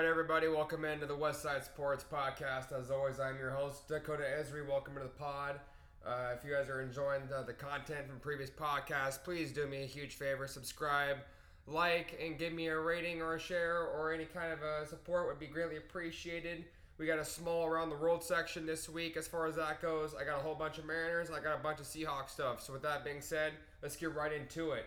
right, everybody, welcome into the West Side Sports Podcast. As always, I'm your host, Dakota Esri. Welcome to the pod. Uh, if you guys are enjoying the, the content from previous podcasts, please do me a huge favor subscribe, like, and give me a rating or a share or any kind of uh, support would be greatly appreciated. We got a small around the world section this week as far as that goes. I got a whole bunch of Mariners, I got a bunch of Seahawks stuff. So, with that being said, let's get right into it.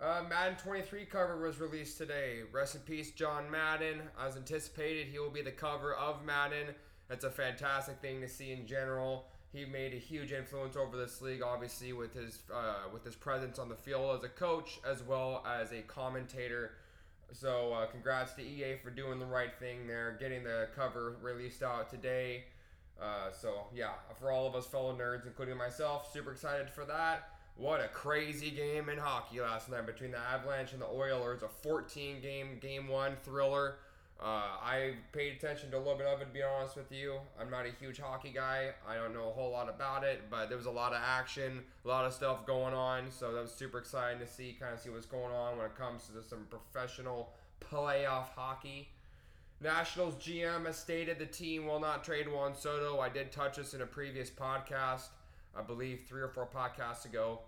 Uh, Madden 23 cover was released today. Rest in peace, John Madden. As anticipated, he will be the cover of Madden. That's a fantastic thing to see in general. He made a huge influence over this league, obviously with his uh, with his presence on the field as a coach as well as a commentator. So, uh, congrats to EA for doing the right thing there, getting the cover released out today. Uh, so, yeah, for all of us fellow nerds, including myself, super excited for that. What a crazy game in hockey last night between the Avalanche and the Oilers. A 14 game, game one thriller. Uh, I paid attention to a little bit of it, to be honest with you. I'm not a huge hockey guy. I don't know a whole lot about it, but there was a lot of action, a lot of stuff going on. So that was super exciting to see, kind of see what's going on when it comes to some professional playoff hockey. Nationals GM has stated the team will not trade Juan Soto. I did touch this in a previous podcast. I believe three or four podcasts ago,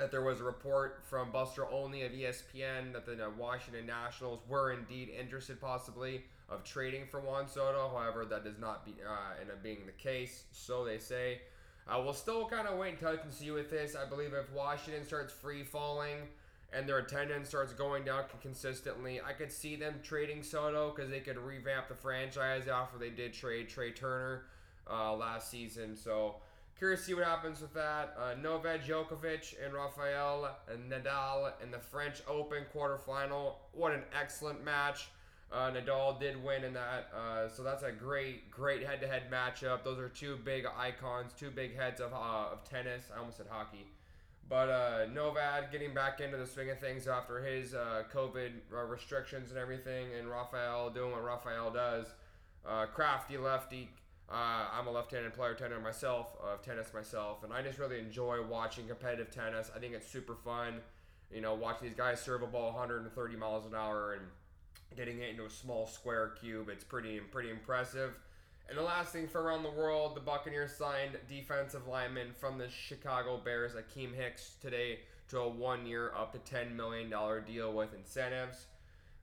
that there was a report from Buster Olney of ESPN that the Washington Nationals were indeed interested, possibly, of trading for Juan Soto. However, that does not be, uh, end up being the case, so they say. We'll still kind of wait and touch and see with this. I believe if Washington starts free falling and their attendance starts going down consistently, I could see them trading Soto because they could revamp the franchise after they did trade Trea Turner uh, last season. So Curious to see what happens with that. Uh, Novak Djokovic and Rafael Nadal in the French Open quarterfinal. What an excellent match. Uh, Nadal did win in that, uh, so that's a great, great head-to-head matchup. Those are two big icons, two big heads of, uh, of tennis. I almost said hockey, but uh, Novak getting back into the swing of things after his uh, COVID uh, restrictions and everything, and Rafael doing what Rafael does. Uh, crafty lefty, uh, I'm a left-handed player tennis myself, of tennis myself, and I just really enjoy watching competitive tennis. I think it's super fun. You know, watching these guys serve a ball 130 miles an hour and getting it into a small square cube. It's pretty pretty impressive. And the last thing for around the world, the Buccaneers signed defensive lineman from the Chicago Bears, Akiem Hicks, today to a one-year, up to $10 million deal with incentives.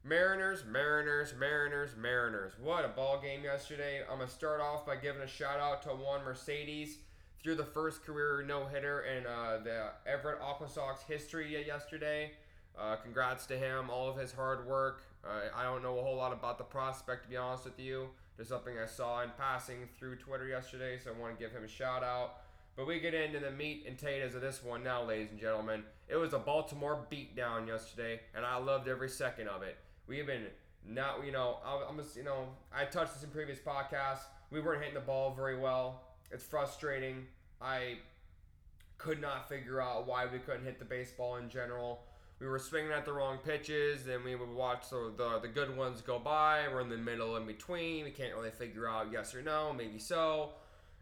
Mariners, Mariners, Mariners, Mariners. What a ball game yesterday. I'm going to start off by giving a shout out to Juan Mercedes threw the first career no hitter in uh, the Everett Aquasox history yesterday. Uh, congrats to him, all of his hard work. Uh, I don't know a whole lot about the prospect, to be honest with you. Just something I saw in passing through Twitter yesterday, so I want to give him a shout out. But we get into the meat and potatoes of this one now, ladies and gentlemen. It was a Baltimore beatdown yesterday, and I loved every second of it. We have been not, you know, I'm just, you know, I touched this in previous podcasts. We weren't hitting the ball very well. It's frustrating. I could not figure out why we couldn't hit the baseball in general. We were swinging at the wrong pitches, then we would watch the, the, the good ones go by. We're in the middle in between. We can't really figure out yes or no, maybe so.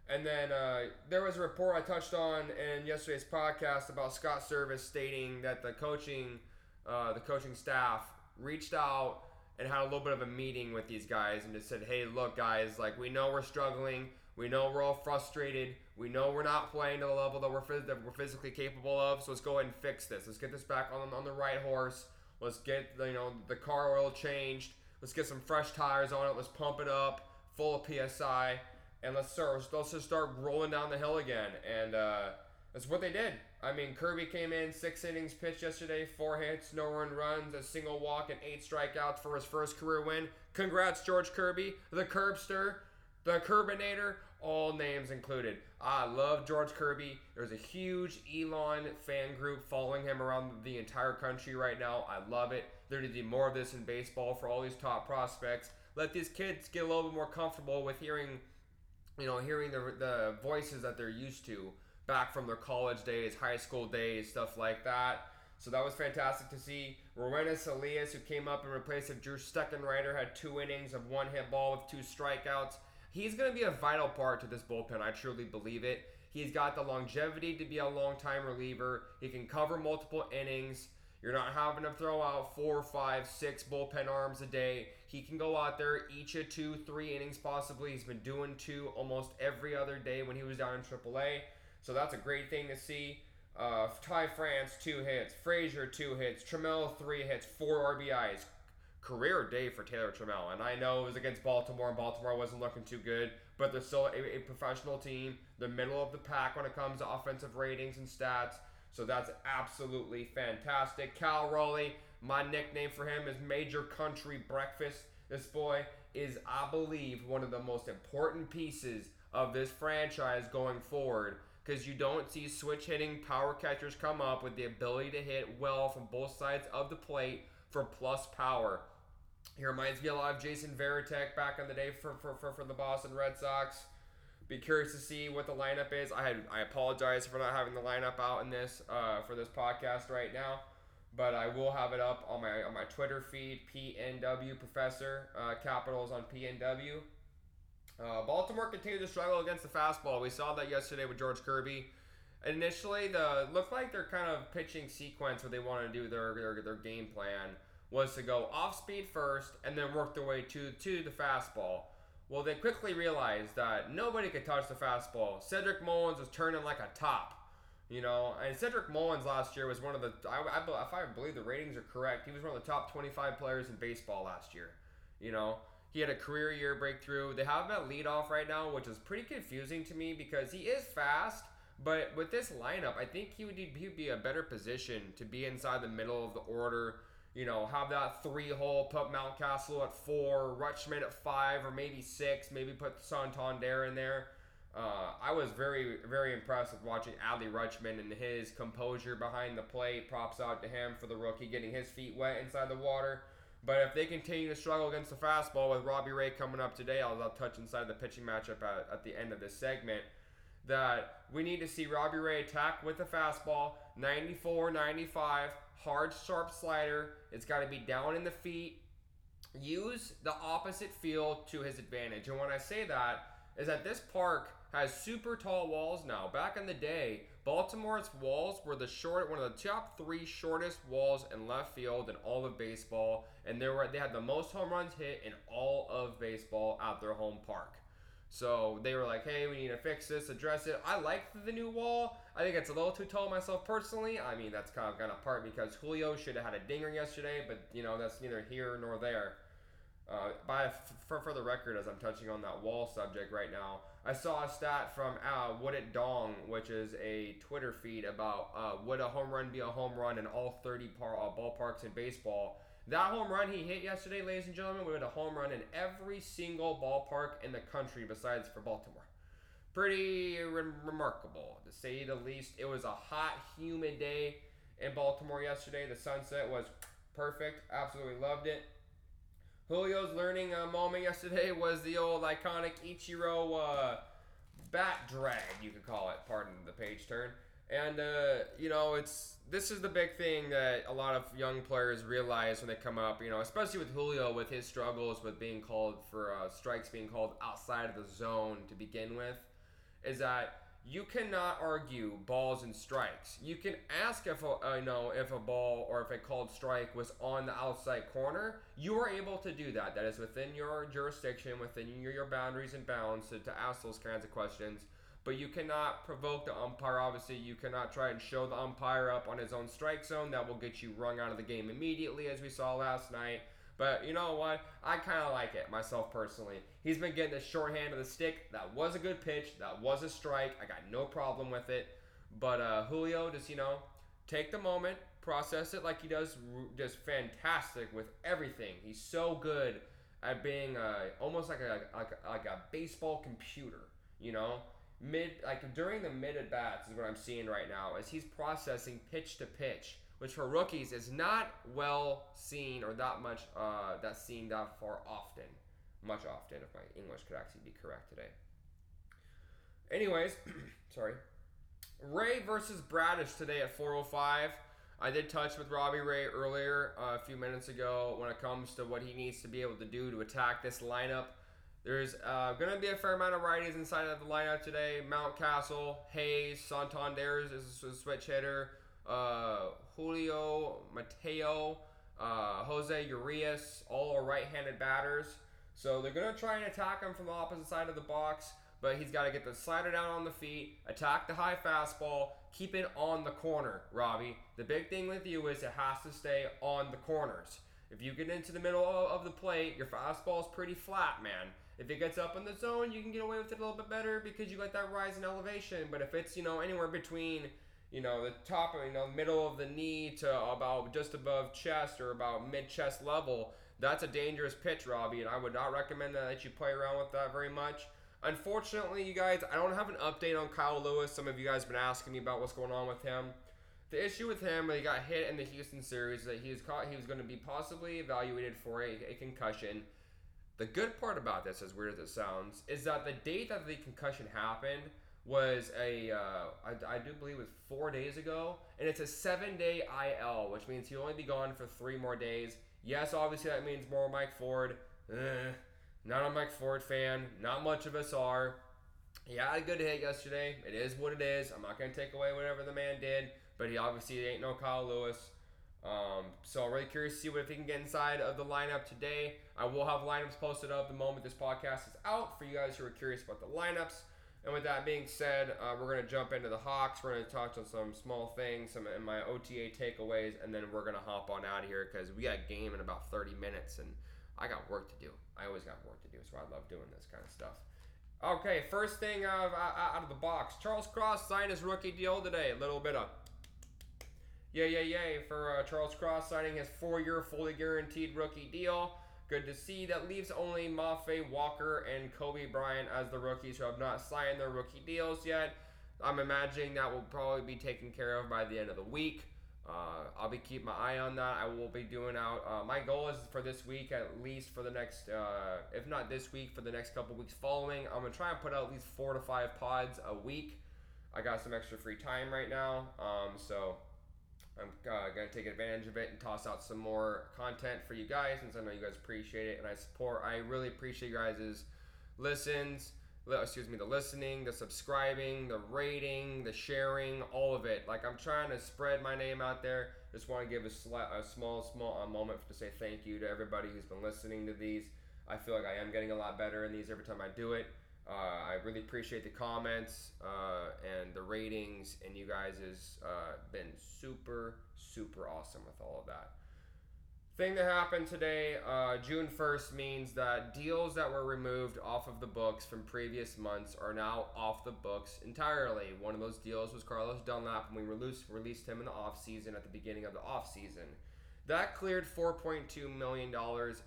And then uh, there was a report I touched on in yesterday's podcast about Scott Servais stating that the coaching, uh, the coaching staff reached out and had a little bit of a meeting with these guys and just said, hey, look, guys, like we know we're struggling. We know we're all frustrated. We know we're not playing to the level that we're, that we're physically capable of. So let's go ahead and fix this. Let's get this back on, on the right horse. Let's get you know the car oil changed. Let's get some fresh tires on it. Let's pump it up full of psi, and let's start. Let's just start rolling down the hill again. And uh, that's what they did. I mean, Kirby came in six innings pitched yesterday, four hits, no run runs, a single walk, and eight strikeouts for his first career win. Congrats, George Kirby, the Curbster, the Curbinator, all names included. I love George Kirby. There's a huge Elon fan group following him around the entire country right now. I love it. There needs to be more of this in baseball for all these top prospects. Let these kids get a little bit more comfortable with hearing, you know, hearing the the voices that they're used to back from their college days, high school days, stuff like that. So that was fantastic to see. Roenis Elías, who came up in replace of Drew Steckenrider, had two innings of one hit ball with two strikeouts. He's going to be a vital part to this bullpen. I truly believe it. He's got the longevity to be a long time reliever. He can cover multiple innings. You're not having to throw out four, five, six bullpen arms a day. He can go out there each of two, three innings possibly. He's been doing two almost every other day when he was down in AAA. So that's a great thing to see. Uh, Ty France, two hits. Frazier, two hits. Trammell, three hits, four RBIs. Career day for Taylor Trammell. And I know it was against Baltimore, and Baltimore wasn't looking too good, but they're still a, a professional team. The middle of the pack when it comes to offensive ratings and stats. So that's absolutely fantastic. Cal Raleigh, my nickname for him is Major Country Breakfast. This boy is, I believe, one of the most important pieces of this franchise going forward because you don't see switch hitting power catchers come up with the ability to hit well from both sides of the plate for plus power. He reminds me a lot of Jason Varitek back in the day for, for, for, for the Boston Red Sox. Be curious to see what the lineup is. I had I apologize for not having the lineup out in this uh, for this podcast right now, but I will have it up on my on my Twitter feed. PNW Professor uh, Capitals on PNW. Uh, Baltimore continued to struggle against the fastball. We saw that yesterday with George Kirby. Initially, the looked like their kind of pitching sequence, what they wanted to do, their, their their game plan was to go off speed first and then work their way to to the fastball. Well, they quickly realized that nobody could touch the fastball. Cedric Mullins was turning like a top, you know. And Cedric Mullins last year was one of the, I, I, if I believe the ratings are correct, he was one of the top 25 players in baseball last year. You know, he had a career year breakthrough. They have him at leadoff right now, which is pretty confusing to me because he is fast. But with this lineup, I think he would, be a better position to be inside the middle of the order you know, have that three hole, put Mountcastle at four, Rutschman at five, or maybe six, maybe put Santander in there. Uh, I was very, very impressed with watching Adley Rutschman and his composure behind the plate. Props out to him for the rookie getting his feet wet inside the water. But if they continue to struggle against the fastball with Robbie Ray coming up today, I'll, I'll touch inside the pitching matchup at, at the end of this segment. That we need to see Robbie Ray attack with the fastball 94, 95, hard, sharp slider. It's got to be down in the feet. Use the opposite field to his advantage. And when I say that, is that this park has super tall walls now. Back in the day, Baltimore's walls were the short, one of the top three shortest walls in left field in all of baseball, and they were they had the most home runs hit in all of baseball at their home park. So they were like, hey, we need to fix this, address it. I like the new wall. I think it's a little too tall myself personally. I mean, that's kind of kind of part because Julio should have had a dinger yesterday, but you know that's neither here nor there. Uh, by for, for the record, as I'm touching on that wall subject right now, I saw a stat from uh, Would It Dong, which is a Twitter feed about uh, would a home run be a home run in all 30 par- uh, ballparks in baseball. That home run he hit yesterday, ladies and gentlemen, would a home run in every single ballpark in the country besides for Baltimore. Pretty re- remarkable, to say the least. It was a hot, humid day in Baltimore yesterday. The sunset was perfect. Absolutely loved it. Julio's learning uh, moment yesterday was the old iconic Ichiro uh, bat drag, you could call it. Pardon the page turn. And uh, you know, it's this is the big thing that a lot of young players realize when they come up. You know, especially with Julio, with his struggles with being called for uh, strikes being called outside of the zone to begin with, is that you cannot argue balls and strikes. You can ask if a, uh, you know if a ball or if a called strike was on the outside corner. You are able to do that. That is within your jurisdiction, within your, your boundaries and bounds to, to ask those kinds of questions but you cannot provoke the umpire. Obviously, you cannot try and show the umpire up on his own strike zone. That will get you rung out of the game immediately, as we saw last night. But you know what? I kind of like it myself personally. He's been getting the short hand of the stick. That was a good pitch. That was a strike. I got no problem with it. But uh, Julio, just you know, take the moment, process it like he does, just fantastic with everything. He's so good at being uh, almost like a, like a like a baseball computer. You know, mid like during the mid at bats is what I'm seeing right now as he's processing pitch to pitch, which for rookies is not well seen or that much uh, that's seen that far often, much often if my English could actually be correct today. Anyways, sorry. Ray versus Bradish today at 405. I did touch with Robbie Ray earlier uh, a few minutes ago when it comes to what he needs to be able to do to attack this lineup. There's uh, going to be a fair amount of righties inside of the lineup today. Mountcastle, Hays, Santander is a switch hitter. Uh, Julio Mateo, uh, Jose Urias, all are right-handed batters. So they're gonna try and attack him from the opposite side of the box, but he's got to get the slider down on the feet, attack the high fastball, keep it on the corner, Robbie. The big thing with you is it has to stay on the corners. If you get into the middle of the plate, your fastball is pretty flat, man. If it gets up in the zone, you can get away with it a little bit better because you got that rise in elevation. But if it's you know anywhere between you know the top you know middle of the knee to about just above chest or about mid chest level, that's a dangerous pitch, Robbie. And I would not recommend that, that you play around with that very much. Unfortunately, you guys, I don't have an update on Kyle Lewis. Some of you guys have been asking me about what's going on with him. The issue with him, he got hit in the Houston series, that he was caught. He was going to be possibly evaluated for a, a concussion. The good part about this, as weird as it sounds, is that the date that the concussion happened was a uh, I, I do believe it was four days ago, and it's a seven day IL, which means he'll only be gone for three more days. Yes, obviously that means more Mike Ford. Eh, not a Mike Ford fan. Not much of us are. He had a good hit yesterday. It is what it is. I'm not going to take away whatever the man did, but he obviously ain't no Kyle Lewis. Um, so I'm really curious to see what if he can get inside of the lineup today. I will have lineups posted up the moment this podcast is out for you guys who are curious about the lineups. And with that being said, uh, we're going to jump into the Hawks. We're going to touch on some small things, some in my OTA takeaways, and then we're going to hop on out of here because we got game in about 30 minutes, and I got work to do. I always got work to do, so I love doing this kind of stuff. Okay, first thing out of, out of the box. Charles Cross signed his rookie deal today. A little bit of yay, yay, yay for uh, Charles Cross signing his four-year, fully guaranteed rookie deal. Good to see. That leaves only Mafe Walker and Coby Bryant as the rookies who have not signed their rookie deals yet. I'm imagining that will probably be taken care of by the end of the week. Uh, I'll be keeping my eye on that. I will be doing out. Uh, my goal is for this week, at least for the next, uh, if not this week, for the next couple weeks following. I'm gonna try and put out at least four to five pods a week. I got some extra free time right now, um, so I'm uh, gonna take advantage of it and toss out some more content for you guys since I know you guys appreciate it and I support. I really appreciate you guys' listens. Excuse me, the listening, the subscribing, the rating, the sharing, all of it. Like I'm trying to spread my name out there. Just want to give a, a small, small moment to say thank you to everybody who's been listening to these. I feel like I am getting a lot better in these every time I do it. Uh, I really appreciate the comments uh, and the ratings, and you guys has uh, been super, super awesome with all of that. Thing that happened today, uh, June 1st, means that deals that were removed off of the books from previous months are now off the books entirely. One of those deals was Carlos Dunlap, and we released, released him in the offseason at the beginning of the offseason. That cleared $4.2 million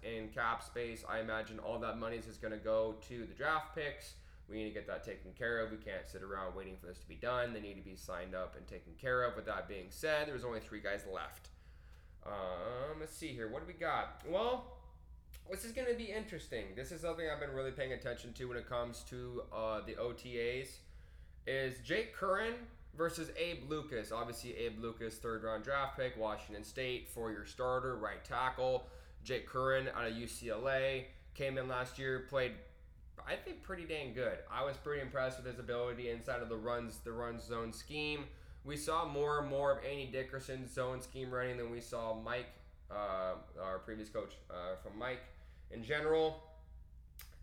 in cap space. I imagine all that money is just going to go to the draft picks. We need to get that taken care of. We can't sit around waiting for this to be done. They need to be signed up and taken care of. With that being said, there's only three guys left. Um, let's see here. What do we got? Well, this is going to be interesting. This is something I've been really paying attention to when it comes to uh, the OTAs. Is Jake Curhan versus Abe Lucas. Obviously, Abe Lucas, third round draft pick, Washington State, four year starter, right tackle. Jake Curhan out of UCLA came in last year, played I think pretty dang good. I was pretty impressed with his ability inside of the runs the run zone scheme. We saw more and more of Andy Dickerson's zone scheme running than we saw Mike, uh, our previous coach uh, from Mike in general.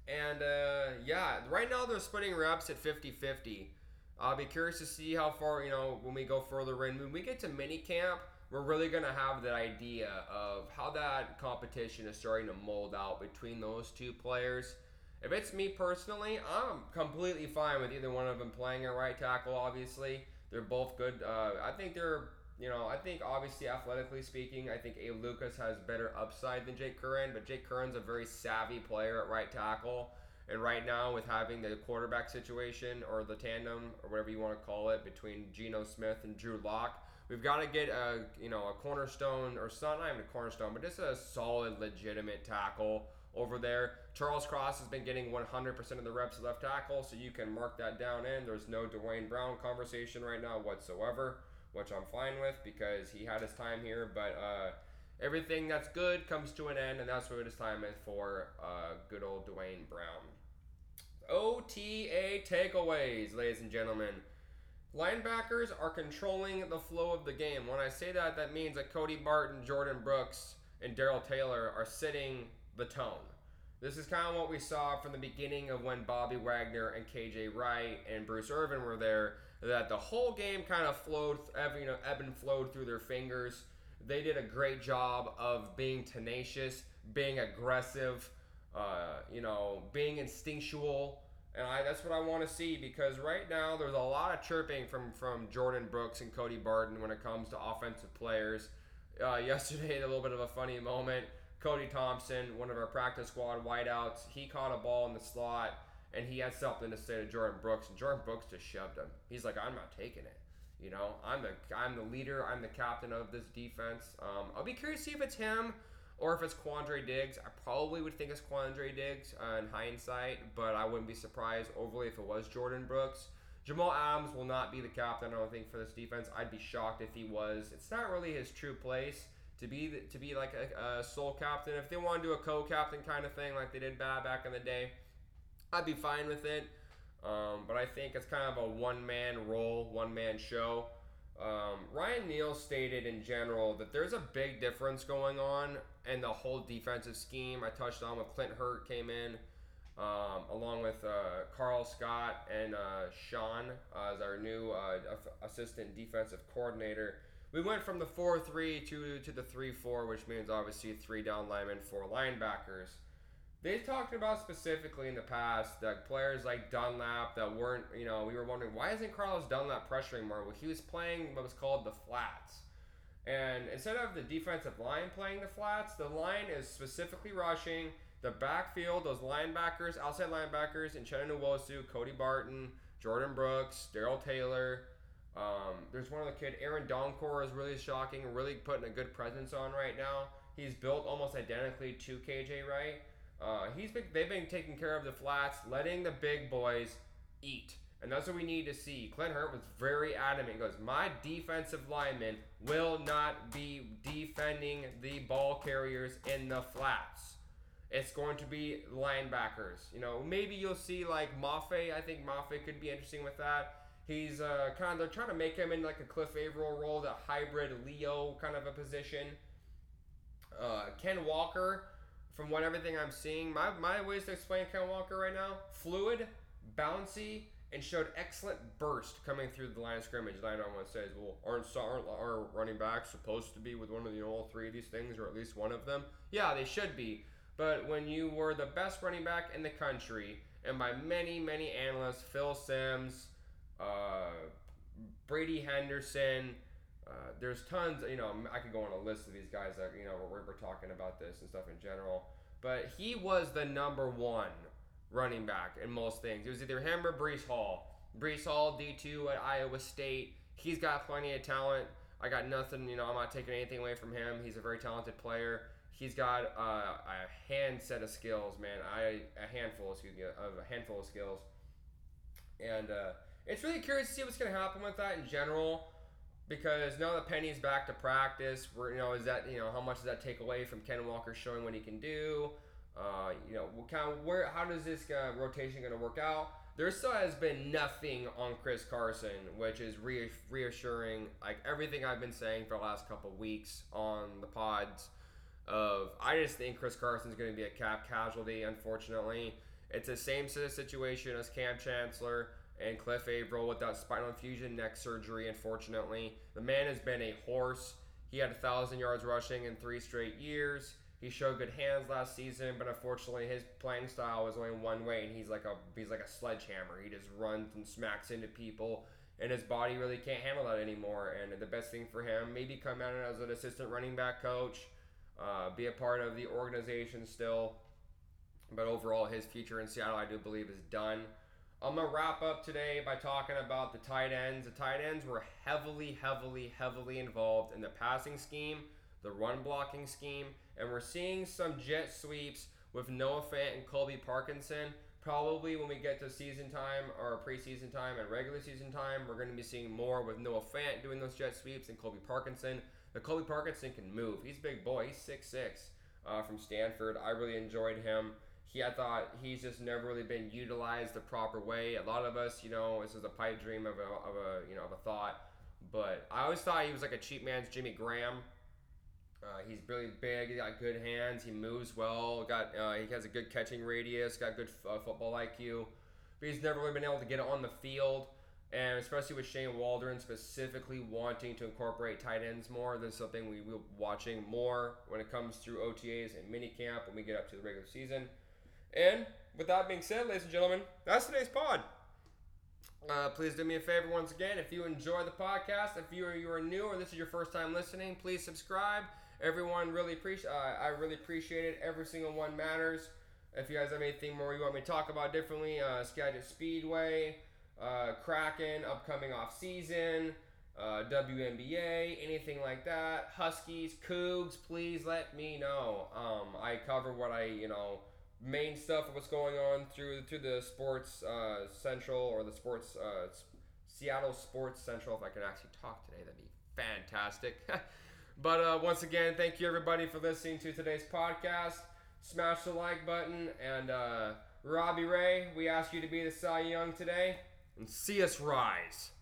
And uh, yeah, right now they're splitting reps at 50 50. I'll be curious to see how far, you know, when we go further in. When we get to mini camp, we're really going to have the idea of how that competition is starting to mold out between those two players. If it's me personally, I'm completely fine with either one of them playing a right tackle, obviously. They're both good. Uh, I think they're, you know, I think obviously athletically speaking, I think Abe Lucas has better upside than Jake Curhan, but Jake Curhan's a very savvy player at right tackle. And right now, with having the quarterback situation or the tandem or whatever you want to call it between Geno Smith and Drew Lock, we've got to get a you know a cornerstone or not even a cornerstone, but just a solid, legitimate tackle over there. Charles Cross has been getting 100% of the reps left tackle, so you can mark that down in. There's no Duane Brown conversation right now whatsoever, which I'm fine with because he had his time here, but. Uh, everything that's good comes to an end, and that's what his time is for uh, good old Duane Brown. OTA takeaways, ladies and gentlemen. linebackers are controlling the flow of the game. When I say that, that means that Cody Barton, Jordyn Brooks, and Darrell Taylor are setting the tone. This is kind of what we saw from the beginning of when Bobby Wagner and KJ Wright and Bruce Irvin were there. That the whole game kind of flowed, you know, ebb and flowed through their fingers. They did a great job of being tenacious, being aggressive, uh, you know, being instinctual, and I, that's what I want to see because right now there's a lot of chirping from from Jordyn Brooks and Cody Barton when it comes to offensive players. Uh, yesterday, a little bit of a funny moment. Cody Thompson, one of our practice squad wideouts, he caught a ball in the slot and he had something to say to Jordyn Brooks, and Jordyn Brooks just shoved him. He's like, "I'm not taking it." You know, I'm the I'm the leader. I'm the captain of this defense. Um, I'll be curious to see if it's him or if it's Quandre Diggs. I probably would think it's Quandre Diggs uh, in hindsight, but I wouldn't be surprised overly if it was Jordyn Brooks. Jamal Adams will not be the captain, I don't think, for this defense. I'd be shocked if he was. It's not really his true place to be the, to be like a, a sole captain. If they want to do a co-captain kind of thing like they did back in the day, I'd be fine with it. Um, but I think it's kind of a one-man role, one-man show. Um, Ryan Neal stated in general that there's a big difference going on in the whole defensive scheme. I touched on with Clint Hurtt came in, um, along with uh, Karl Scott and uh, Sean uh, as our new uh, assistant defensive coordinator. We went from the 4 3 to, to the 3 4, which means obviously three down linemen, four linebackers. They talked about specifically in the past that players like Dunlap that weren't, you know, we were wondering why isn't Carlos Dunlap pressuring more? Well, he was playing what was called the flats. And instead of the defensive line playing the flats, the line is specifically rushing the backfield, those linebackers, outside linebackers, and Uchenna Nwosu, Cody Barton, Jordyn Brooks, Darrell Taylor. Um, there's one other kid, Aaron Donkor, is really shocking, really putting a good presence on right now. He's built almost identically to KJ Wright. Uh, he's been, they've been taking care of the flats, letting the big boys eat. And that's what we need to see. Clint Hurtt was very adamant. He goes, My defensive linemen will not be defending the ball carriers in the flats. It's going to be linebackers. You know, maybe you'll see like Mafe. I think Mafe could be interesting with that. He's uh, kind of, they're trying to make him in like a Cliff Avril role, that hybrid Leo kind of a position. Uh, Ken Walker from what everything I'm seeing, my, my ways to explain Ken Walker right now, fluid, bouncy, and showed excellent burst coming through the line of scrimmage. I know one says, well, aren't, aren't our running backs supposed to be with one of the all three of these things, or at least one of them? Yeah, they should be. But when you were the best running back in the country, and by many, many analysts, Phil Sims, uh, Brady Henderson, uh, there's tons, you know, I could go on a list of these guys that, you know, we're, we're talking about this and stuff in general. But he was the number one running back in most things. It was either him or Breece Hall. Breece Hall, D2 at Iowa State. He's got plenty of talent. I got nothing, you know, I'm not taking anything away from him. He's a very talented player. He's got uh, a hand set of skills, man. I a handful, excuse me, of a handful of skills. And uh, it's really curious to see what's going to happen with that in general because now that Penny's back to practice, we're you know is that you know how much does that take away from Ken Walker showing what he can do? Uh, you know, kind of, where how does this uh, rotation going to work out? There still has been nothing on Chris Carson, which is re- reassuring. Like everything I've been saying for the last couple weeks on the pods, of I just think Chris Carson's going to be a cap casualty. Unfortunately, it's the same sort of situation as Kam Chancellor and Cliff Avril with that spinal fusion neck surgery, unfortunately. The man has been a horse. He had a thousand yards rushing in three straight years. He showed good hands last season, but unfortunately his playing style was only one way, and he's like a he's like a sledgehammer. He just runs and smacks into people, and his body really can't handle that anymore. And the best thing for him, maybe come out as an assistant running back coach, uh, be a part of the organization still. But overall, his future in Seattle, I do believe, is done. I'm gonna wrap up today by talking about the tight ends. The tight ends were heavily, heavily, heavily involved in the passing scheme, the run blocking scheme, and we're seeing some jet sweeps with Noah Fant and Colby Parkinson. Probably when we get to season time or preseason time and regular season time, we're going to be seeing more with Noah Fant doing those jet sweeps and Colby Parkinson. Colby Parkinson can move. He's a big boy. He's 6'6 uh, from Stanford. I really enjoyed him he I thought he's just never really been utilized the proper way. A lot of us, you know, this is a pipe dream of a, of a you know of a thought, but I always thought he was like a cheap man's Jimmy Graham. Uh, he's really big. He got good hands. He moves well. Got uh, he has a good catching radius. Got good uh, football IQ, but he's never really been able to get it on the field. And especially with Shane Waldron specifically wanting to incorporate tight ends more, this is something we will be watching more when it comes through OTAs and minicamp when we get up to the regular season. And with that being said, ladies and gentlemen, that's today's pod. Uh, please do me a favor once again. If you enjoy the podcast, if you are, you are new or this is your first time listening, please subscribe. Everyone really appreciate. Uh, I really appreciate it. Every single one matters. If you guys have anything more you want me to talk about differently, uh, Skagit Speedway, uh, Kraken, upcoming off season, uh, WNBA, anything like that, Huskies, Cougs, please let me know. Um, I cover what I you know main stuff of what's going on through through the Sports uh, Central or the Sports uh, Seattle Sports Central. If I can actually talk today, that'd be fantastic. but uh, once again, thank you everybody for listening to today's podcast. Smash the like button and uh, Robbie Ray, we ask you to be the Cy Young today and see us rise.